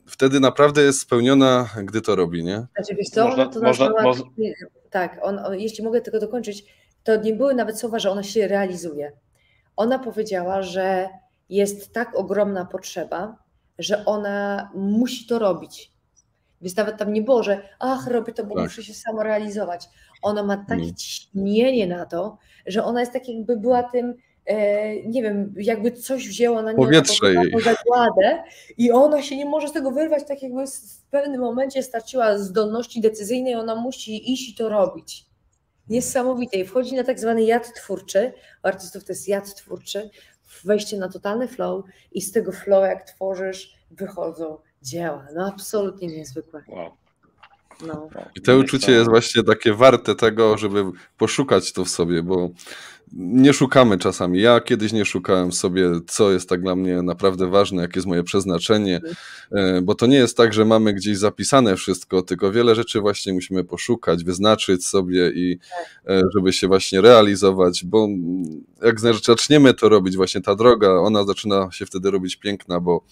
A: wtedy naprawdę jest spełniona, gdy to robi, nie?
B: Znaczy, wiesz co, można, to można, można... Tak, on, jeśli mogę tylko dokończyć, to nie były nawet słowa, że ona się realizuje. Ona powiedziała, że jest tak ogromna potrzeba, że ona musi to robić. Więc nawet tam nie było, że ach, robię to, bo tak. muszę się samorealizować. Ona ma takie mm. ciśnienie na to, że ona jest tak jakby była tym nie wiem, jakby coś wzięło na nią
A: Powietrze jej.
B: zagładę i ona się nie może z tego wyrwać, tak jakby w pewnym momencie straciła zdolności decyzyjnej, ona musi iść i to robić. Niesamowite. I wchodzi na tak zwany jad twórczy. U artystów to jest jad twórczy, wejście na totalny flow i z tego flow, jak tworzysz, wychodzą dzieła. No absolutnie niezwykłe.
C: Wow.
B: No.
A: I to uczucie jest właśnie takie warte tego, żeby poszukać to w sobie, bo nie szukamy czasami. Ja kiedyś nie szukałem sobie, co jest tak dla mnie naprawdę ważne, jakie jest moje przeznaczenie, e, bo to nie jest tak, że mamy gdzieś zapisane wszystko, tylko wiele rzeczy właśnie musimy poszukać, wyznaczyć sobie i e, żeby się właśnie realizować, bo jak zaczniemy to robić, właśnie ta droga, ona zaczyna się wtedy robić piękna, bo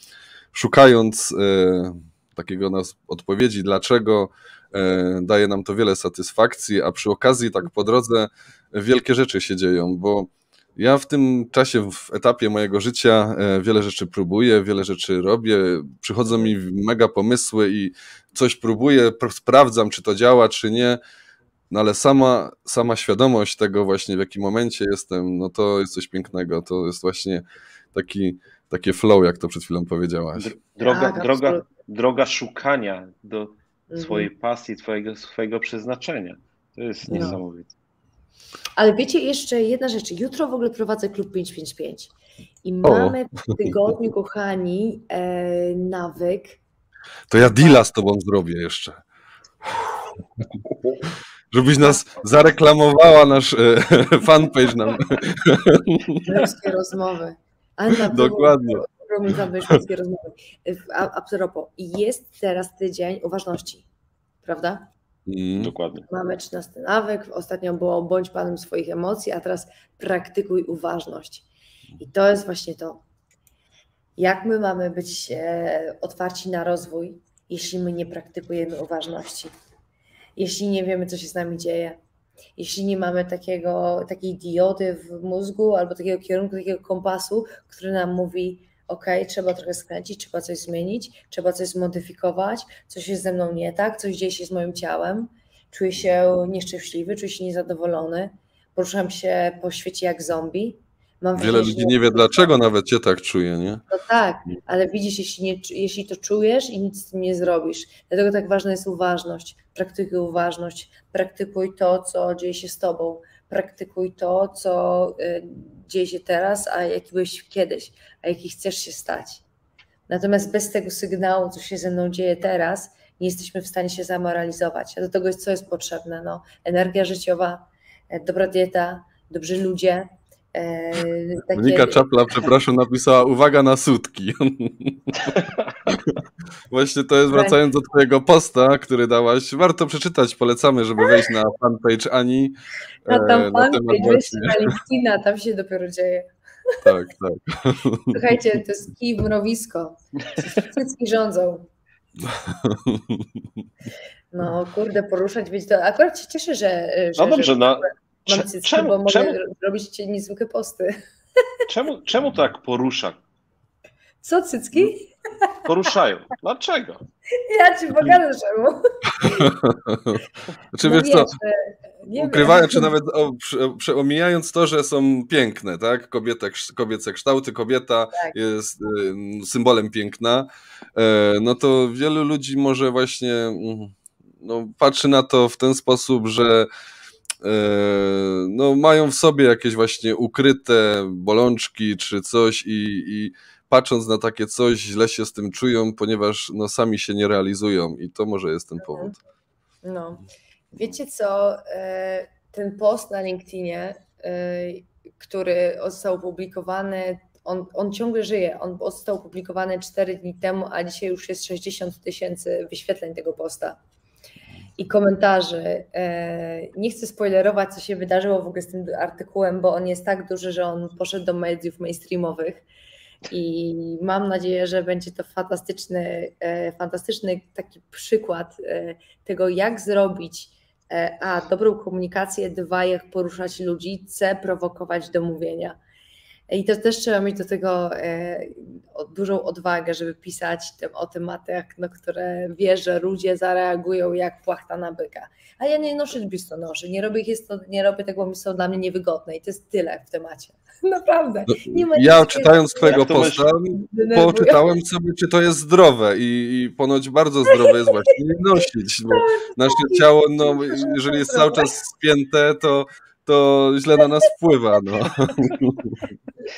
A: szukając e, takiego nas odpowiedzi, dlaczego daje nam to wiele satysfakcji, a przy okazji tak po drodze wielkie rzeczy się dzieją, bo ja w tym czasie, w etapie mojego życia e, wiele rzeczy próbuję, wiele rzeczy robię, przychodzą mi mega pomysły i coś próbuję, sprawdzam, czy to działa, czy nie, no ale sama, sama świadomość tego właśnie, w jakim momencie jestem, no to jest coś pięknego, to jest właśnie taki, takie flow, jak to przed chwilą powiedziałaś.
C: Droga, tak, droga, droga szukania do mhm. swojej pasji, twojego, swojego przeznaczenia. To jest no. niesamowite.
B: Ale wiecie, jeszcze jedna rzecz. Jutro w ogóle prowadzę klub 555 i mamy w tygodniu, kochani, e, nawyk.
A: To ja deala z tobą zrobię jeszcze. Żebyś nas zareklamowała nasz e, fanpage nam.
B: Męskie rozmowy. Anna,
A: Dokładnie.
B: Męskie rozmowy. A, a propos, jest teraz tydzień uważności, prawda?
C: Mm. Dokładnie.
B: Mamy 13 nawyk, ostatnio było bądź panem swoich emocji, a teraz praktykuj uważność. I to jest właśnie to. Jak my mamy być e, otwarci na rozwój, jeśli my nie praktykujemy uważności? Jeśli nie wiemy, co się z nami dzieje? Jeśli nie mamy takiego, takiej diody w mózgu albo takiego kierunku, takiego kompasu, który nam mówi, ok, trzeba trochę skręcić, trzeba coś zmienić, trzeba coś zmodyfikować, coś jest ze mną nie tak, coś dzieje się z moim ciałem, czuję się nieszczęśliwy, czuję się niezadowolony, poruszam się po świecie jak zombie.
A: Mam Wiele ludzi nie wie, dlaczego nawet cię tak czuje, nie?
B: No tak, ale widzisz, jeśli, nie, jeśli to czujesz i nic z tym nie zrobisz. Dlatego tak ważna jest uważność. Praktykuj uważność, praktykuj to, co dzieje się z tobą, praktykuj to, co y, dzieje się teraz, a jaki byłeś kiedyś, a jaki chcesz się stać. Natomiast bez tego sygnału, co się ze mną dzieje teraz, nie jesteśmy w stanie się zamoralizować. A do tego jest, co jest potrzebne? No, energia życiowa, e, dobra dieta, dobrzy ludzie,
A: takie... Monika Czapla, przepraszam, napisała uwaga na sutki. Właśnie to jest wracając do twojego posta, który dałaś. Warto przeczytać, polecamy, żeby wejść na fanpage Ani.
B: Na tam e, fanpage, wejść na LinkedIna, tam się dopiero dzieje.
A: Tak, tak.
B: Słuchajcie, to jest kij mrowisko. Wszystkie rządzą. No kurde, poruszać, więc to akurat się cieszę, że...
C: że no dobrze,
B: że...
C: no
B: Mam cycki, czemu, bo mogę czemu, robić niezwykłe posty.
C: Czemu, czemu tak porusza?
B: Co, cycki?
C: Poruszają. Dlaczego?
B: Ja ci pokażę czemu.
A: Znaczy, no wiesz co, ukrywają, czy nawet o, prze, omijając to, że są piękne, tak? Kobiete, kobiece kształty, kobieta tak. jest y, symbolem piękna, e, no to wielu ludzi może właśnie mm, no, patrzy na to w ten sposób, że E, no, mają w sobie jakieś właśnie ukryte bolączki czy coś i, i patrząc na takie coś, źle się z tym czują, ponieważ no, sami się nie realizują i to może jest ten mhm. powód.
B: No, wiecie co, e, ten post na LinkedInie, e, który został opublikowany, on, on ciągle żyje, on został opublikowany 4 dni temu, a dzisiaj już jest 60 tysięcy wyświetleń tego posta i komentarzy. E, nie chcę spoilerować, co się wydarzyło w ogóle z tym artykułem, bo on jest tak duży, że on poszedł do mediów mainstreamowych. I mam nadzieję, że będzie to fantastyczny, e, fantastyczny taki przykład e, tego, jak zrobić a dobrą komunikację, dwa, jak poruszać ludzi, c, prowokować do mówienia. I to też trzeba mieć do tego e, dużą odwagę, żeby pisać o tematach, na które wie, że ludzie zareagują jak płachta na byka. A ja nie noszę biustonoszy, nie robię, jest to, nie robię tego, bo są dla mnie niewygodne i to jest tyle w temacie. Naprawdę.
A: No, ja czytając Twojego posta, poczytałem sobie, czy to jest zdrowe i, i ponoć bardzo zdrowe jest właśnie nie nosić, bo nasze ciało, no, jeżeli jest cały czas spięte, to to źle na nas wpływa. No.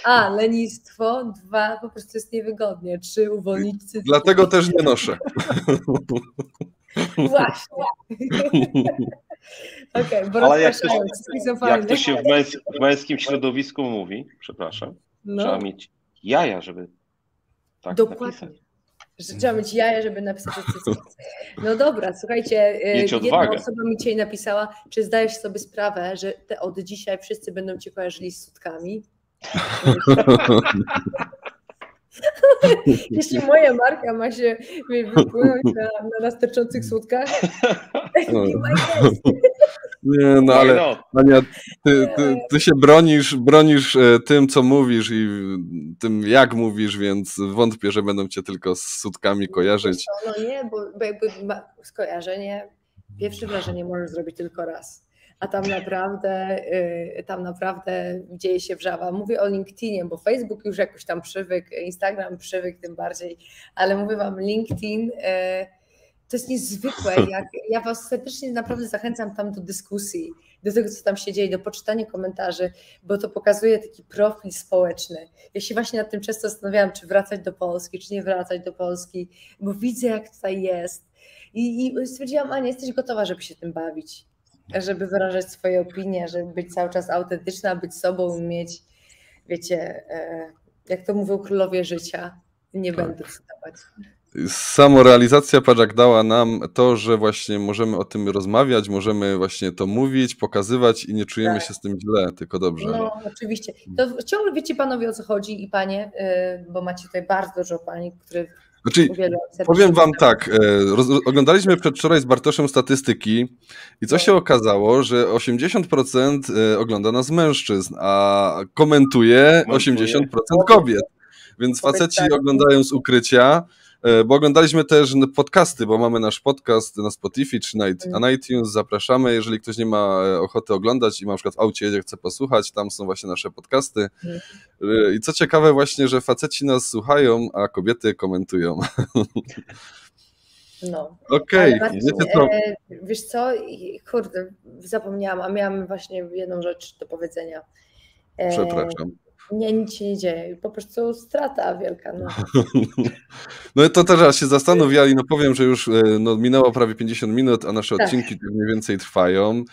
B: A, lenistwo, dwa, po prostu jest niewygodnie, trzy, uwolnić cycki.
A: Dlatego też nie noszę.
B: Właśnie.
C: Okej, okay, Ale jak to, się, jak to się w, męs w, męskim środowisku mówi, przepraszam, no. trzeba mieć jaja, żeby tak Dokładnie. napisać.
B: Że trzeba mieć jaja, żeby napisać cycki. No dobra, słuchajcie, Mieć jedna odwagę. osoba mi dzisiaj napisała, czy zdajesz sobie sprawę, że te od dzisiaj wszyscy będą cię kojarzyli z sutkami? Jeśli moja marka ma się wypłynąć na, na nasterczących słutkach, no.
A: Nie, no ale Ania, ty, ty, ty, się bronisz, bronisz e, tym, co mówisz i tym, jak mówisz, więc wątpię, że będą cię tylko z sutkami kojarzyć.
B: No nie, bo, bo jakby skojarzenie, pierwsze wrażenie możesz zrobić tylko raz a tam naprawdę, y, tam naprawdę dzieje się wrzawa. Mówię o LinkedInie, bo Facebook już jakoś tam przywykł, Instagram przywykł tym bardziej, ale mówię Wam, LinkedIn y, to jest niezwykłe. Jak, ja Was serdecznie naprawdę zachęcam tam do dyskusji, do tego, co tam się dzieje, do poczytania komentarzy, bo to pokazuje taki profil społeczny. Ja się właśnie nad tym często zastanawiałam, czy wracać do Polski, czy nie wracać do Polski, bo widzę, jak tutaj jest. I, i stwierdziłam, Ania, jesteś gotowa, żeby się tym bawić żeby wyrażać swoje opinie, żeby być cały czas autentyczna, być sobą, mieć, wiecie, e, jak to mówią królowie życia, nie tak. będę cytować.
A: Samorealizacja Pajak dała nam to, że właśnie możemy o tym rozmawiać, możemy właśnie to mówić, pokazywać i nie czujemy tak. się z tym źle, tylko dobrze.
B: No, oczywiście. To ciągle wiecie panowie o co chodzi i panie, y, bo macie tutaj bardzo dużo pani, które
A: znaczy, powiem wam tak, e, roz, oglądaliśmy przedwczoraj z Bartoszem statystyki i co się okazało, że 80% e, ogląda nas mężczyzn, a komentuje 80% kobiet. Więc faceci oglądają z ukrycia, bo oglądaliśmy też podcasty, bo mamy nasz podcast na Spotify czy na, mm. iTunes. Zapraszamy, jeżeli ktoś nie ma e, ochoty oglądać i ma na przykład w aucie jedzie, chce posłuchać, tam są właśnie nasze podcasty. Mm. E, I co ciekawe właśnie, że faceci nas słuchają, a kobiety komentują.
B: No.
A: Okej, okay.
B: co? wiesz co, kurde, zapomniałam, a miałam właśnie jedną rzecz do powiedzenia.
A: Przepraszam.
B: Nie, nic się nie dzieje. Po prostu strata wielka. No,
A: no to teraz się zastanowiali, no powiem, że już e, no, minęło prawie 50 minut, a nasze tak. odcinki mniej więcej trwają.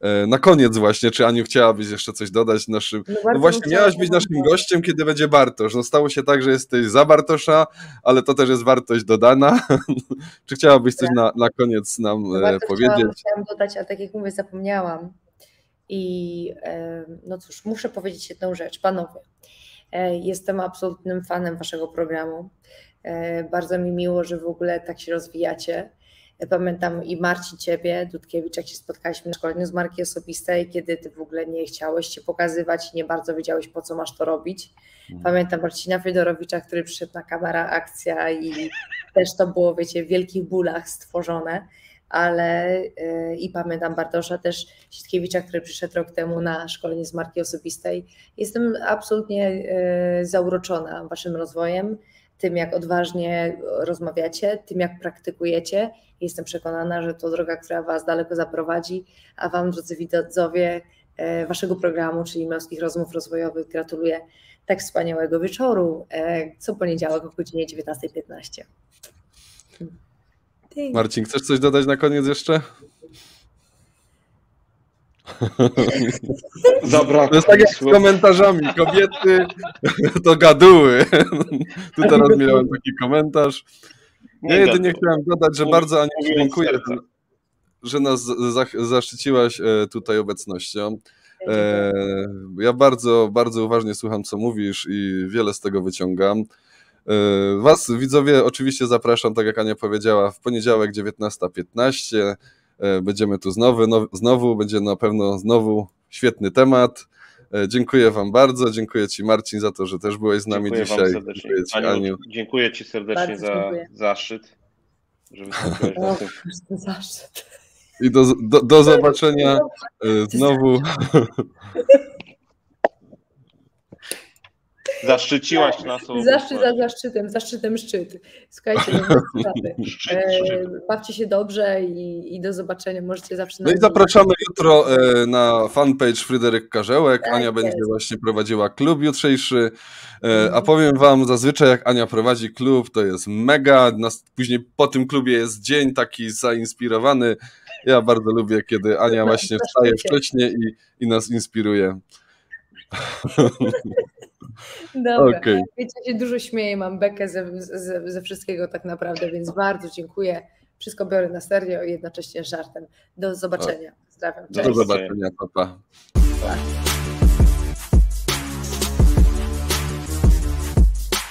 A: E, na koniec właśnie, czy Aniu chciałabyś jeszcze coś dodać naszym... No, no właśnie, miałaś być naszym gościem, kiedy będzie Bartosz. No stało się tak, że jesteś za Bartosza, ale to też jest wartość dodana. czy chciałabyś coś tak. na, na koniec nam no, powiedzieć? Chciałam,
B: chciałam dodać, a tak jak mówię, zapomniałam i no cóż, muszę powiedzieć jedną rzecz, panowie. E, jestem absolutnym fanem waszego programu. E, bardzo mi miło, że w ogóle tak się rozwijacie. E, pamiętam i Marcin Ciebie, Dudkiewicz, jak się spotkaliśmy na szkoleniu z marki osobistej, kiedy Ty w ogóle nie chciałeś się pokazywać i nie bardzo wiedziałeś, po co masz to robić. Mhm. Pamiętam Marcina Fedorowicza, który przyszedł na kamera akcja i też to było, wiecie, w wielkich bólach stworzone ale y, i pamiętam Bartosza też Sitkiewicza, który przyszedł rok temu na szkolenie z marki osobistej. Jestem absolutnie y, zauroczona waszym rozwojem, tym jak odważnie rozmawiacie, tym jak praktykujecie. Jestem przekonana, że to droga, która was daleko zaprowadzi, a wam, drodzy widzowie, y, waszego programu, czyli Męskich Rozmów Rozwojowych, gratuluję tak wspaniałego wieczoru, co poniedziałek o godzinie 19.15.
A: Marcin, chcesz coś dodać na koniec jeszcze?
C: Zabrakło.
A: To jest tak jak z komentarzami. Kobiety to gaduły. Tu teraz miałem taki komentarz. Ja jedynie chciałem dodać, że bardzo Aniu dziękuję, że nas zaszczyciłaś e, tutaj obecnością. E, ja bardzo, bardzo uważnie słucham, co mówisz i wiele z tego wyciągam. E, was, widzowie, oczywiście zapraszam, tak jak Ania powiedziała, w poniedziałek 19.15. E, będziemy tu znowu, no, znowu, będzie na pewno znowu świetny temat. E, dziękuję Wam bardzo. Dziękuję Ci, Marcin, za to, że też byłeś z nami
C: dziękuję
A: dzisiaj.
C: Wam dziękuję Ci, Aniu, Aniu. Dziękuję Ci serdecznie za zaszczyt, że tym.
B: Zaszczyt.
A: I do, do, do zobaczenia znowu.
C: Zaszczyciłaś nas.
B: Zaszczyt za zaszczytem, zaszczytem szczyt. Słuchajcie, e, bawcie się dobrze i, i, do zobaczenia. Możecie zawsze.
A: No i zapraszamy jutro e, na fanpage Fryderyk Karzełek. Tak Ania jest. będzie właśnie prowadziła klub jutrzejszy. E, a mhm. powiem Wam, zazwyczaj jak Ania prowadzi klub, to jest mega. Później po tym klubie jest dzień taki zainspirowany. Ja bardzo lubię, kiedy Ania właśnie wstaje wcześniej i, i nas inspiruje.
B: Dobra. Okay. Wiecie, się dużo śmieję, mam bekę ze, ze, ze, wszystkiego tak naprawdę, więc bardzo dziękuję. Wszystko biorę na serio i jednocześnie żartem. Do zobaczenia. Pozdrawiam.
A: Cześć. Do zobaczenia, papa. Pa.